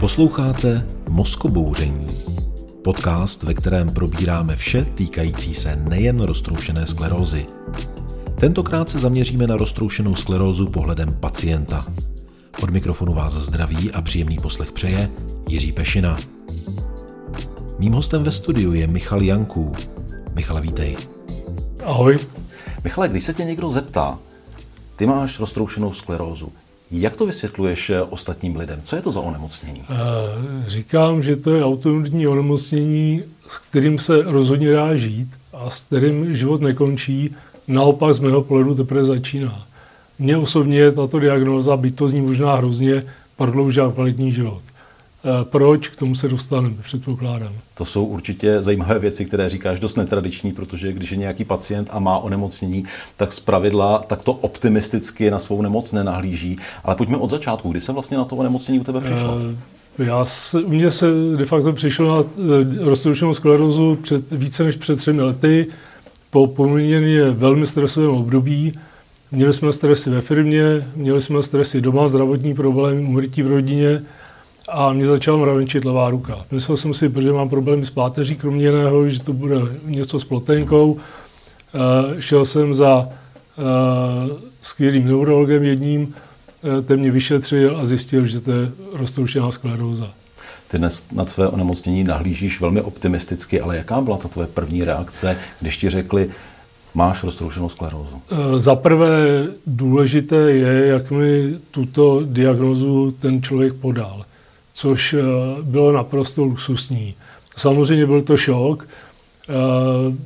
Posloucháte Mozkobouření, podcast, ve kterém probíráme vše týkající se nejen roztroušené sklerózy. Tentokrát se zaměříme na roztroušenou sklerózu pohledem pacienta. Od mikrofonu vás zdraví a příjemný poslech přeje Jiří Pešina. Mým hostem ve studiu je Michal Janků. Michale, vítej. Ahoj. Michale, když se tě někdo zeptá, ty máš roztroušenou sklerózu, jak to vysvětluješ eh, ostatním lidem? Co je to za onemocnění? Eh, říkám, že to je autoimunitní onemocnění, s kterým se rozhodně dá žít a s kterým život nekončí, naopak z mého pohledu teprve začíná. Mně osobně tato diagnóza, byť to zní možná hrozně, prodloužila kvalitní život. Eh, proč? K tomu se dostaneme, předpokládám. To jsou určitě zajímavé věci, které říkáš dost netradiční, protože když je nějaký pacient a má onemocnění, tak z pravidla takto optimisticky na svou nemoc nenahlíží. Ale pojďme od začátku. Kdy se vlastně na to onemocnění u tebe přišlo? Eh, já se, u mě se de facto přišlo na eh, roztroušenou sklerózu před, více než před třemi lety, po poměrně velmi stresovém období. Měli jsme stresy ve firmě, měli jsme stresy doma, zdravotní problémy, umrtí v rodině, a mě začala mravenčit levá ruka. Myslel jsem si, protože mám problémy s páteří, kromě jiného, že to bude něco s plotenkou. Uh, šel jsem za uh, skvělým neurologem jedním, uh, ten mě vyšetřil a zjistil, že to je roztroušená skleróza. Ty dnes na své onemocnění nahlížíš velmi optimisticky, ale jaká byla ta tvoje první reakce, když ti řekli, máš roztroušenou sklerózu? Za prvé důležité je, jak mi tuto diagnozu ten člověk podal což eh, bylo naprosto luxusní. Samozřejmě byl to šok. Eh,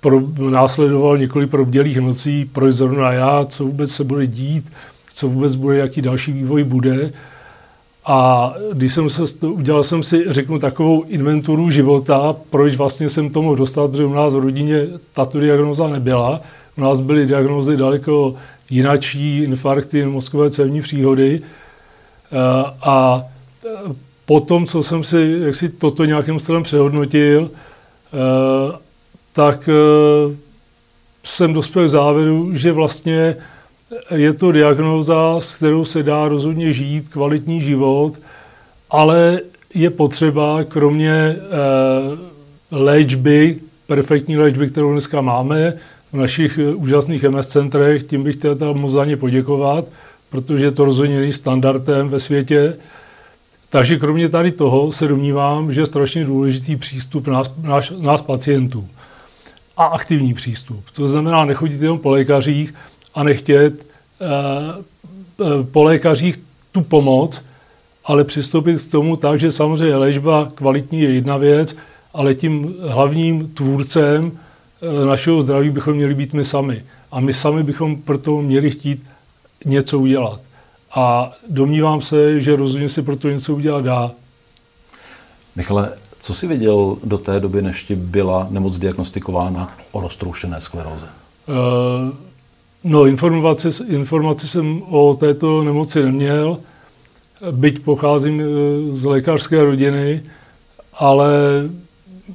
pro, následoval několik probdělých nocí, proč zrovna já, co vůbec se bude dít, co vůbec bude, jaký další vývoj bude. A když jsem se, udělal jsem si, řeknu, takovou inventuru života, proč vlastně jsem tomu dostat, protože u nás v rodině tato diagnoza nebyla. U nás byly diagnózy daleko jinačí, infarkty, mozkové cévní příhody. Eh, a po tom, co jsem si, jak si toto nějakým stylem přehodnotil, eh, tak eh, jsem dospěl k závěru, že vlastně je to diagnóza, s kterou se dá rozhodně žít kvalitní život, ale je potřeba, kromě eh, léčby, perfektní léčby, kterou dneska máme v našich úžasných MS centrech, tím bych teda moc za ně poděkovat, protože to rozhodně není standardem ve světě, takže kromě tady toho se domnívám, že je strašně důležitý přístup nás, nás, nás pacientů a aktivní přístup. To znamená nechodit jenom po lékařích a nechtět e, e, po lékařích tu pomoc, ale přistoupit k tomu tak, že samozřejmě léčba kvalitní je jedna věc, ale tím hlavním tvůrcem e, našeho zdraví bychom měli být my sami. A my sami bychom proto měli chtít něco udělat. A domnívám se, že rozhodně si pro to něco udělat dá. Michale, co jsi viděl do té doby, než ti byla nemoc diagnostikována o roztroušené skleróze? Uh, no, informace, informace jsem o této nemoci neměl, byť pocházím eh, z lékařské rodiny, ale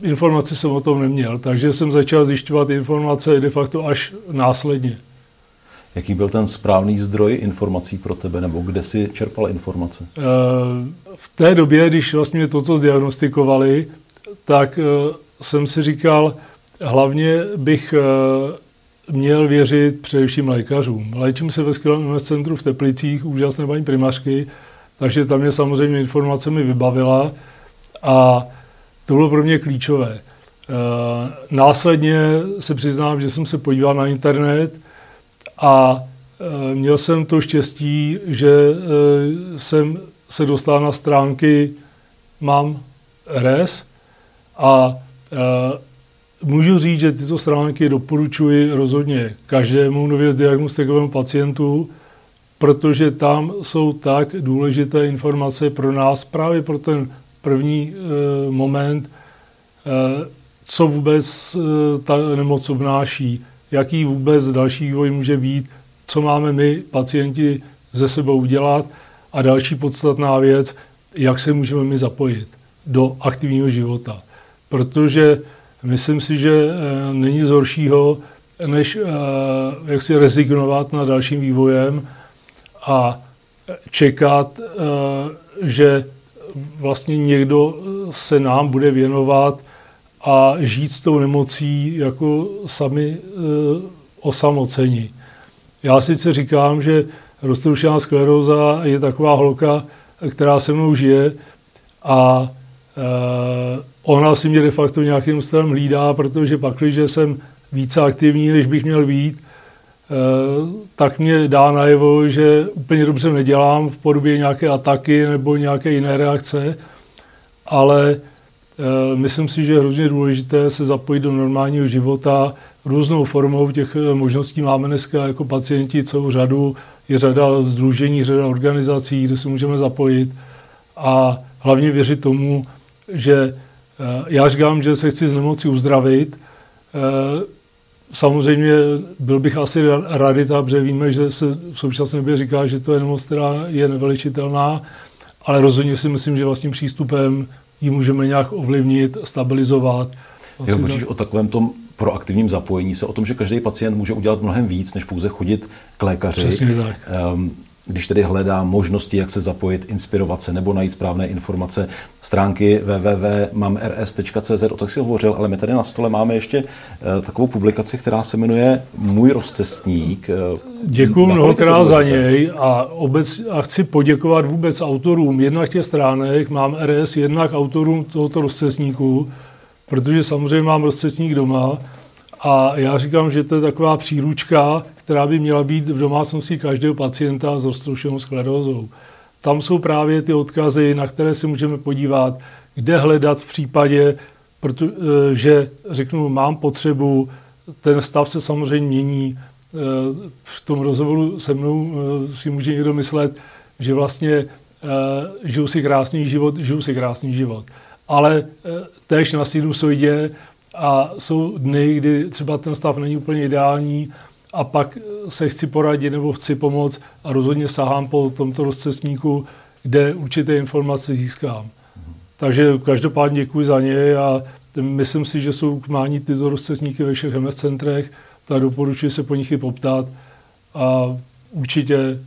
informace jsem o tom neměl, takže jsem začal zjišťovat informace de facto až následně. Jaký byl ten správný zdroj informací pro tebe, nebo kde si čerpal informace? Eh, v té době, když vlastně toto zdiagnostikovali, tak eh, jsem si říkal, hlavně bych eh, měl věřit především lékařům. Léčím se ve skvělém centru v Teplicích, úžasné paní primářky, takže tam mě samozřejmě informace mi vybavila a to bylo pro mě klíčové. Následně se přiznám, že jsem se podíval na internet, a e, měl jsem to štěstí, že e, jsem se dostal na stránky Mám RS a e, můžu říct, že tyto stránky doporučuji rozhodně každému nově zdiagnostikovému pacientu, protože tam jsou tak důležité informace pro nás právě pro ten první moment, co vůbec ta nemoc obnáší, jaký vůbec další vývoj může být, co máme my, pacienti, ze sebou udělat a další podstatná věc, jak se můžeme my zapojit do aktivního života. Protože myslím si, že eh, není nic horšího, než eh, jak si rezignovat na dalším vývojem a čekat, že vlastně někdo se nám bude věnovat a žít s tou nemocí jako sami osamocení. Já sice říkám, že roztroušená skleróza je taková holka, která se mnou žije a e, ona si mě de facto nějakým stylem hlídá, protože pak, když jsem více aktivní, než bych měl být, e, tak mě dá najevo, že úplně dobře nedělám v podobě nějaké ataky nebo nějaké jiné reakce, ale e, myslím si, že je hrozně důležité se zapojit do normálního života, různou formou těch možností máme dneska jako pacienti celou řadu. Je řada združení, řada organizací, kde se můžeme zapojit. A hlavně věřit tomu, že eh, já říkám, že se chci z nemoci uzdravit. Eh, samozřejmě byl bych asi radita, protože víme, že se v současné době říká, že to je nemoc, která je neveličitelná, ale rozhodně si myslím, že vlastním přístupem ji můžeme nějak ovlivnit, stabilizovat. Jo, hovoříš o takovém tom proaktivním zapojení se, o tom, že každý pacient může udělat mnohem víc, než pouze chodit k lékaři. Přesně tak. Um, když tedy hledá možnosti, jak se zapojit, inspirovat se nebo najít správné informace, stránky www.mamrs.cz, o tak si hovořil, ale my tady na stole máme ještě uh, takovou publikaci, která se jmenuje Můj rozcestník. Uh, Děkuji mnohokrát za něj a, obec, a chci poděkovat vůbec autorům jednak těch stránek, mám RS, jednak autorům tohoto rozcestníku, protože samozřejmě mám rozcestník doma a já říkám, že to je taková příručka, která by měla být v domácnosti každého pacienta s roztroušenou sklerózou. Tam jsou právě ty odkazy, na které se můžeme podívat, kde hledat v případě, že řeknu, mám potřebu, ten stav se samozřejmě mění. V tom rozhovoru se mnou eh, si může někdo myslet, že vlastně eh, žiju si krásný život, žiju si krásný život ale eh, též na sinusoidě a jsou dny, kdy třeba ten stav není úplně ideální a pak se chci poradit nebo chci pomoct a rozhodně sahám po tomto rozcestníku, kde určité informace získám. Takže každopádně děkuji za ně a myslím si, že jsou k mání tyto rozcestníky ve všech MS centrech, tak doporučuji se po nich i poptat a určitě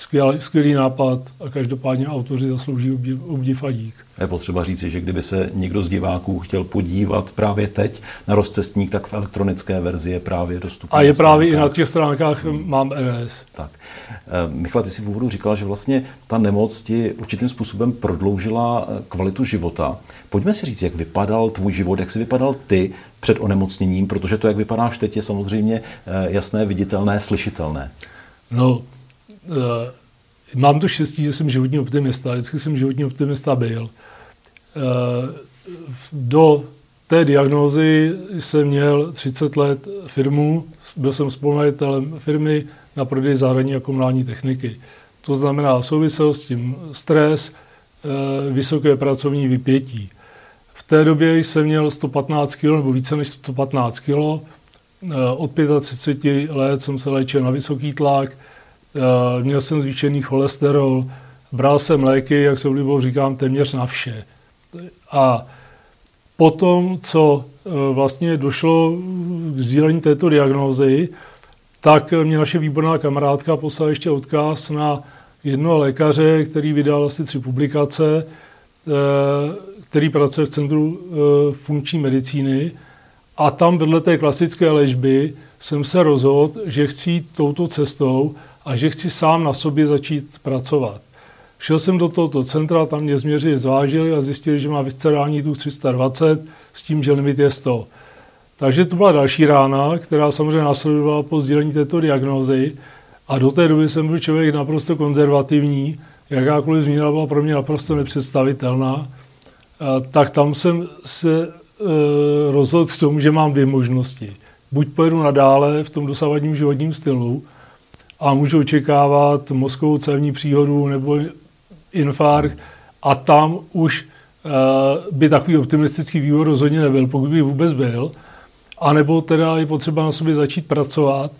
skvělý, skvělý nápad a každopádně autoři zaslouží obdiv, obdiv a dík. Je potřeba říci, že kdyby se někdo z diváků chtěl podívat právě teď na rozcestník, tak v elektronické verzi je právě dostupný. A je právě i na těch stránkách mám RS. Tak. Eh, Michal, ty si v úvodu říkal, že vlastně ta nemoc ti určitým způsobem prodloužila eh, kvalitu života. Pojďme si říct, jak vypadal tvůj život, jak jsi vypadal ty před onemocněním, protože to, jak vypadáš teď, je samozřejmě eh, jasné, viditelné, slyšitelné. No, mám to štěstí, že jsem životní optimista. Vždycky jsem životní optimista byl. Eh, do té diagnózy jsem měl 30 let firmu, byl jsem spolumajitelem firmy na prodej zahradní a komunální techniky. To znamená souvisel s tím stres, eh, vysoké pracovní vypětí. V té době jsem měl 115 kg nebo více než 115 kg. Od 35 let jsem se léčil na vysoký tlak, Eh, měl jsem zvýšený cholesterol, bral jsem léky, jak se oblíbou říkám, téměř na vše. A potom, co eh, vlastně došlo k sdílení této diagnózy, tak mě naše výborná kamarádka poslala ještě odkaz na jednoho lékaře, který vydal asi tři publikace, eh, který pracuje v Centru funkční medicíny. A tam vedle té klasické léčby jsem se rozhodl, že chci touto cestou a že chci sám na sobě začít pracovat. Šel jsem do tohoto centra, tam mě změřili, zvážili a zjistili, že má viscerální tuk 320 s tím, že limit je 100. Takže to byla další rána, která samozřejmě následovala po sdělení této diagnózy a do té doby jsem byl člověk naprosto konzervativní, jakákoliv změna byla pro mě naprosto nepředstavitelná, tak tam jsem se e, rozhodl k tomu, že mám dvě možnosti. Buď pojedu nadále v tom dosavadním životním stylu, a můžu očekávat mozkovou cévní příhodu nebo infarkt a tam už uh, by takový optimistický vývoj rozhodně nebyl, pokud by vůbec byl. A nebo teda je potřeba na sobě začít pracovat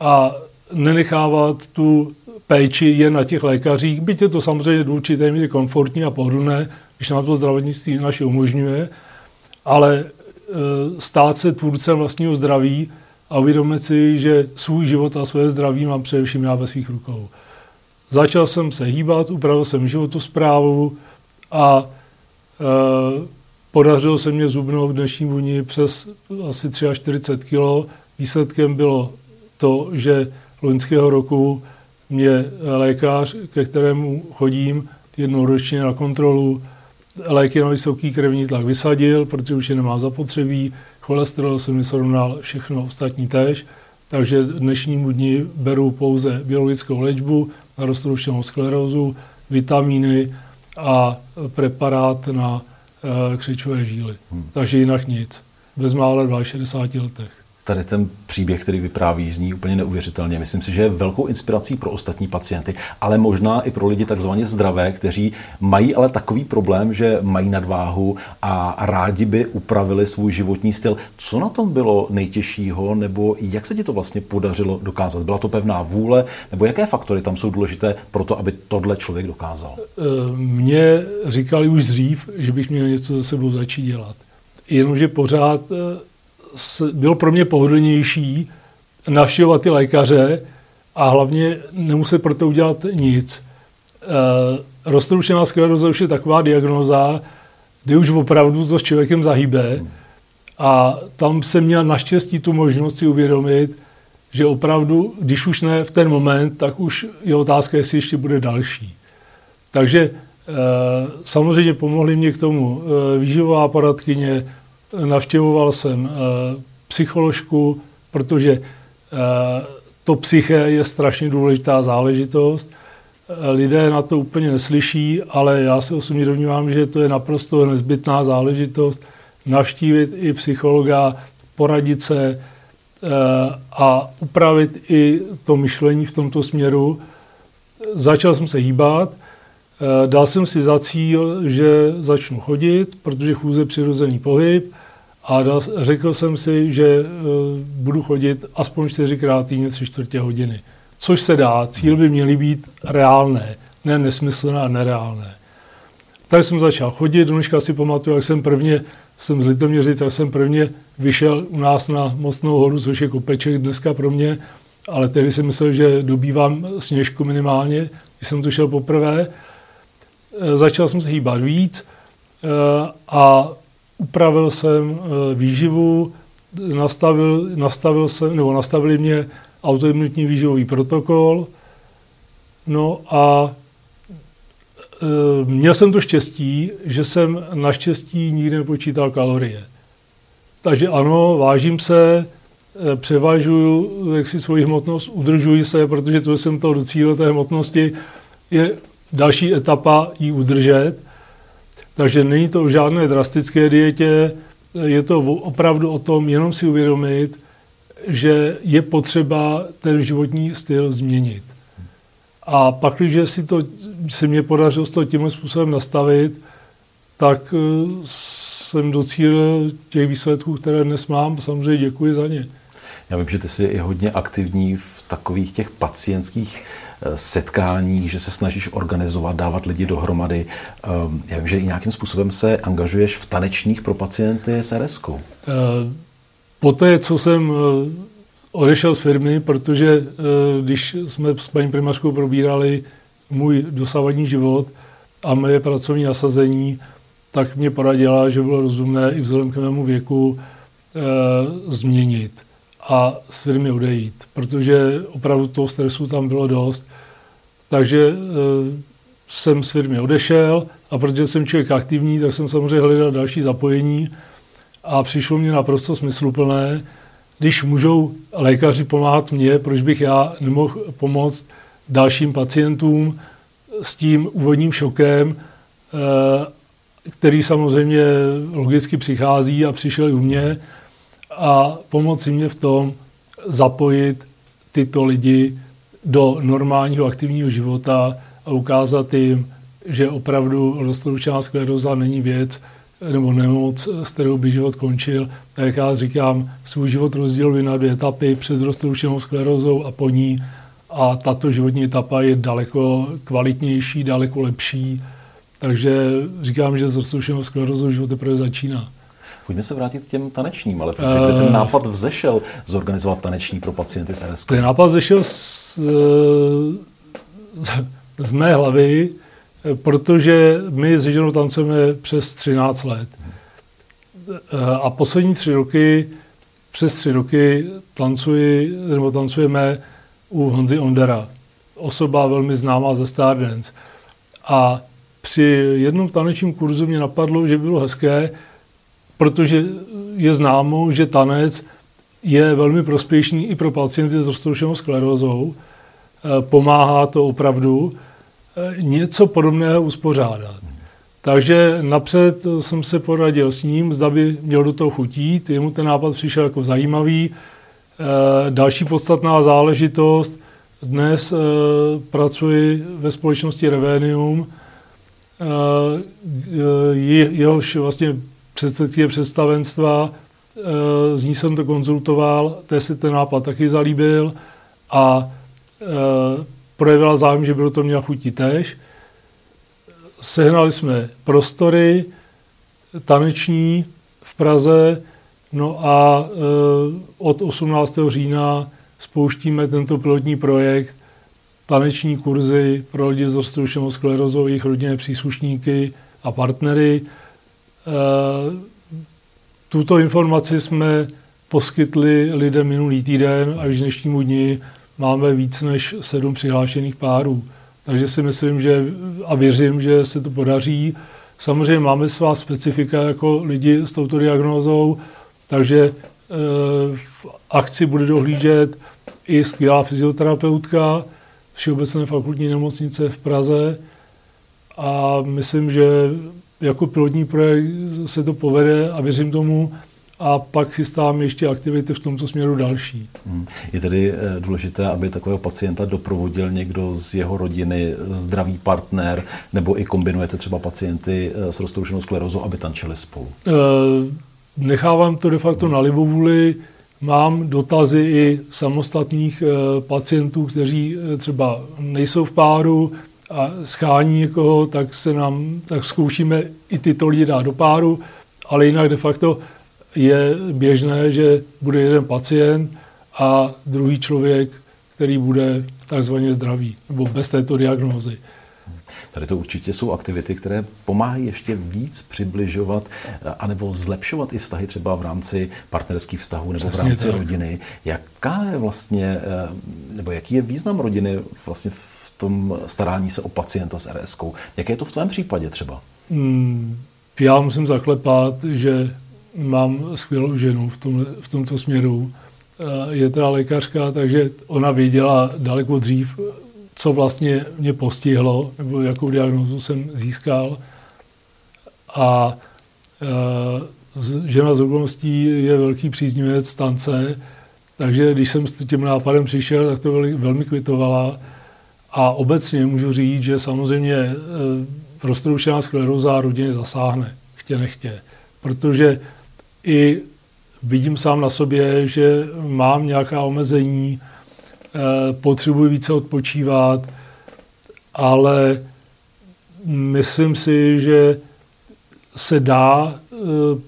a nenechávat tu péči jen na těch lékařích, byť je to samozřejmě do určité míry komfortní a pohodlné, když nám to zdravotnictví naše umožňuje, ale uh, stát se tvůrcem vlastního zdraví a uvědomit si, že svůj život a své zdraví mám především já ve svých rukou. začal jsem se hýbat, upravil jsem životosprávu a e, podařilo se mě zubnout dnešní vůni přes asi 43 kg. Výsledkem bylo to, že loňského roku mě lékař, ke kterému chodím jednou ročně na kontrolu, léky na vysoký krevní tlak vysadil, protože už je nemá zapotřebí, cholesterol se mi srovnal, všechno ostatní též, takže dnešnímu dni beru pouze biologickou léčbu na roztroušenou sklerózu, vitamíny a preparát na e, křečové žíly. Hmm. Takže jinak nic. Bezmále 62 letech tady ten příběh, který vypráví, zní úplně neuvěřitelně. Myslím si, že je velkou inspirací pro ostatní pacienty, ale možná i pro lidi takzvaně zdravé, kteří mají ale takový problém, že mají nadváhu a rádi by upravili svůj životní styl. Co na tom bylo nejtěžšího, nebo jak se ti to vlastně podařilo dokázat? Byla to pevná vůle, nebo jaké faktory tam jsou důležité pro to, aby tohle člověk dokázal? Eh, mně říkali už dřív, že bych měl něco za sebou začít dělat. Jenomže pořád eh, bylo pro mě pohodlnější navštěvovat ty lékaře a hlavně nemuset pro to udělat nic. E, roztroušená skleroza už je taková diagnoza, kdy už opravdu to s člověkem zahýbe a tam jsem měl naštěstí tu možnost si uvědomit, že opravdu, když už ne v ten moment, tak už je otázka, jestli ještě bude další. Takže e, samozřejmě pomohly mě k tomu e, výživová poradkyně, navštěvoval jsem eh, psycholožku, protože eh, to psyché je strašně důležitá záležitost. Eh, lidé na to úplně neslyší, ale já se osobně domnívám, že to je naprosto nezbytná záležitost navštívit i psychologa, poradit se a upravit i to myšlení v tomto směru. Začal jsem se hýbat, dal jsem si za cíl, že začnu chodit, protože chůze přirozený pohyb, a řekl jsem si, že e, budu chodit aspoň čtyřikrát týdně tři čtvrtě hodiny. Což se dá, cíl by měly být reálné, ne nesmyslné a nereálné. Tak jsem začal chodit, dneška si pamatuju, jak jsem prvně, jsem z Litoměřic, tak jsem prvně vyšel u nás na Mostnou horu, což je kopeček dneska pro mě, ale tehdy jsem myslel, že dobývám sněžku minimálně, když jsem tu šel poprvé. E, začal jsem se hýbat víc e, a upravil jsem eh, výživu, nastavil, nastavil jsem, nebo nastavili mě autoimunitní výživový protokol, no a e, měl jsem to štěstí, že jsem naštěstí nikdy nepočítal kalorie. Takže ano, vážím se, eh, převažuju jak si svoji hmotnost, udržuji se, protože to, jsem to docílil té hmotnosti, je další etapa ji udržet. Takže není to o žádné drastické dietě, je to opravdu o tom jenom si uvědomit, že je potřeba ten životní styl změnit. A pak, když si to se mě podařilo to tímhle způsobem nastavit, tak eh, jsem docílil těch výsledků, které dnes mám. Samozřejmě děkuji za ně. Já vím, že ty jsi i hodně aktivní v takových těch pacientských eh, setkáních, že se snažíš organizovat, dávat lidi dohromady. Ehm, já vím, že i nějakým způsobem se angažuješ v tanečních pro pacienty s RS. Eh, poté, co jsem eh, odešel z firmy, protože když jsme s paní primářkou probírali můj dosavadní život a moje pracovní nasazení, tak mě poradila, že bylo rozumné i vzhledem k mému věku změnit a s firmy odejít, protože opravdu toho stresu tam bylo dost. Takže e, jsem s firmy odešel a protože jsem člověk aktivní, tak jsem samozřejmě hledal další zapojení a přišlo mě naprosto smysluplné, když můžou lékaři pomáhat mně, proč bych já nemohl pomoct dalším pacientům s tím úvodním šokem, e, který samozřejmě logicky přichází a přišel i u mě, a pomoci mě v tom zapojit tyto lidi do normálního aktivního života a ukázat jim, že opravdu roztroušená skleroza není věc nebo nemoc, s kterou by život končil. A jak já říkám, svůj život rozděluji na dvě etapy před roztroušenou sklerózou a po ní. A tato životní etapa je daleko kvalitnější, daleko lepší. Takže říkám, že s roztroušenou sklerózou život teprve začíná. Pojďme se vrátit k těm tanečním, ale protože uh, ten nápad vzešel zorganizovat taneční pro pacienty s RS? Ten nápad vzešel z, z mé hlavy, protože my s ženou tancujeme přes 13 let. A poslední tři roky, přes tři roky tancuji, nebo tancujeme u Honzy Ondera. Osoba velmi známá ze Stardance. A při jednom tanečním kurzu mě napadlo, že bylo hezké, protože je známo, že tanec je velmi prospěšný i pro pacienty s roztroušenou sklerózou. E, pomáhá to opravdu e, něco podobného uspořádat. Takže napřed jsem se poradil s ním, zda by měl do toho chutít. Jemu ten nápad přišel jako zajímavý. E, další podstatná záležitost. Dnes pracuji ve společnosti Revenium, jehož vlastně předsedkyně představenstva, s ní jsem to konzultoval, té si ten nápad taky zalíbil a projevila zájem, že by toho měla chutí tež. Sehnali jsme prostory taneční v Praze, no a od 18. října spouštíme tento pilotní projekt taneční kurzy pro lidi s roztroušenou sklerozou, jejich rodinné příslušníky a partnery. Eh, tuto informaci jsme poskytli lidem minulý týden a už dnešnímu dni máme víc než sedm přihlášených párů. Takže si myslím, že a věřím, že se to podaří. Samozřejmě máme svá specifika jako lidi s touto diagnózou, takže eh, v akci bude dohlížet i skvělá fyzioterapeutka Všeobecné fakultní nemocnice v Praze a myslím, že jako pilotní projekt se to povede a věřím tomu, a pak chystám ještě aktivity v tomto směru další. Hmm. Je tedy eh, důležité, aby takového pacienta doprovodil někdo z jeho rodiny, zdravý partner, nebo i kombinujete třeba pacienty eh, s roztroušenou sklerózou, aby tančili spolu? E, nechávám to de facto na libovůli. Mám dotazy i samostatných pacientů, kteří třeba nejsou v páru, a schání někoho, tak se nám, tak zkoušíme i tyto lidi dát do páru, ale jinak de facto je běžné, že bude jeden pacient a druhý člověk, který bude takzvaně zdravý, nebo bez této diagnózy. Tady to určitě jsou aktivity, které pomáhají ještě víc přibližovat anebo zlepšovat i vztahy třeba v rámci partnerských vztahů nebo Přesně v rámci tak. rodiny. Jaká je vlastně, eh, nebo jaký je význam rodiny vlastně v tom starání se o pacienta s RS. Jaké je to v tvém případě třeba? Hmm, já musím zaklepat, že mám skvělou ženu v, tom, v tomto směru. Eh, je teda lékařka, takže ona věděla daleko dřív, co vlastně mě postihlo, nebo jakou diagnózu jsem získal. A e, žena z okolností je velký příznivec tance, takže když jsem s tím nápadem přišel, tak to velmi kvitovala. A obecně můžu říct, že samozřejmě e, roztroušená skleroza rodině zasáhne, chtě nechtě. Protože i vidím sám na sobě, že mám nějaká omezení, e, potřebuji více odpočívat, ale myslím si, že se dá e,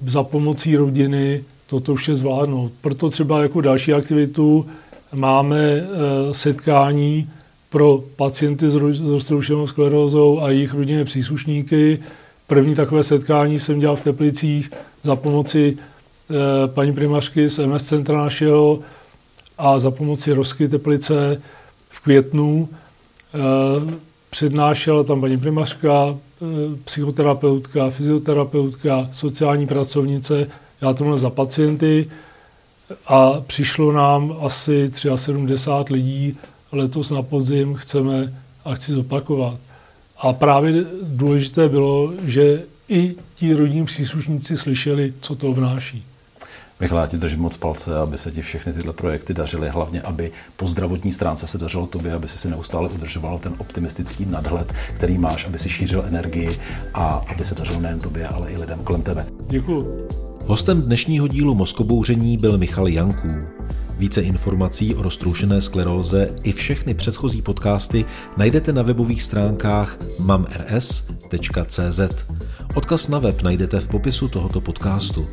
za pomocí rodiny toto vše zvládnout. Proto třeba jako další aktivitu máme setkání pro pacienty s roztroušenou sklerózou a jejich rodinné příslušníky. První takové setkání jsem dělal v Teplicích za pomoci e, paní primařky z MS centra našeho a za pomoci Rosky Teplice v květnu. E, přednášela tam paní primařka, e, psychoterapeutka, fyzioterapeutka, sociální pracovnice, já to měl za pacienty a přišlo nám asi 73 lidí letos na podzim chceme akci zopakovat. A právě důležité bylo, že i ti rodní příslušníci slyšeli, co to vnáší. Michal, já ti držím moc palce, aby se ti všechny tyhle projekty dařily, hlavně aby po zdravotní stránce se dařilo tobě, aby si si neustále udržoval ten optimistický nadhled, který máš, aby si šířil energii a aby se dařilo nejen tobě, ale i lidem kolem tebe. Děkuji. Hostem dnešního dílu Moskobouření byl Michal Janků. Více informací o roztroušené skleróze i všechny předchozí podcasty najdete na webových stránkách mamrs.cz. Odkaz na web najdete v popisu tohoto podcastu.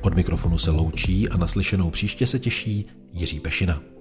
Od mikrofonu se loučí a naslyšenou příště se těší Jiří Pešina.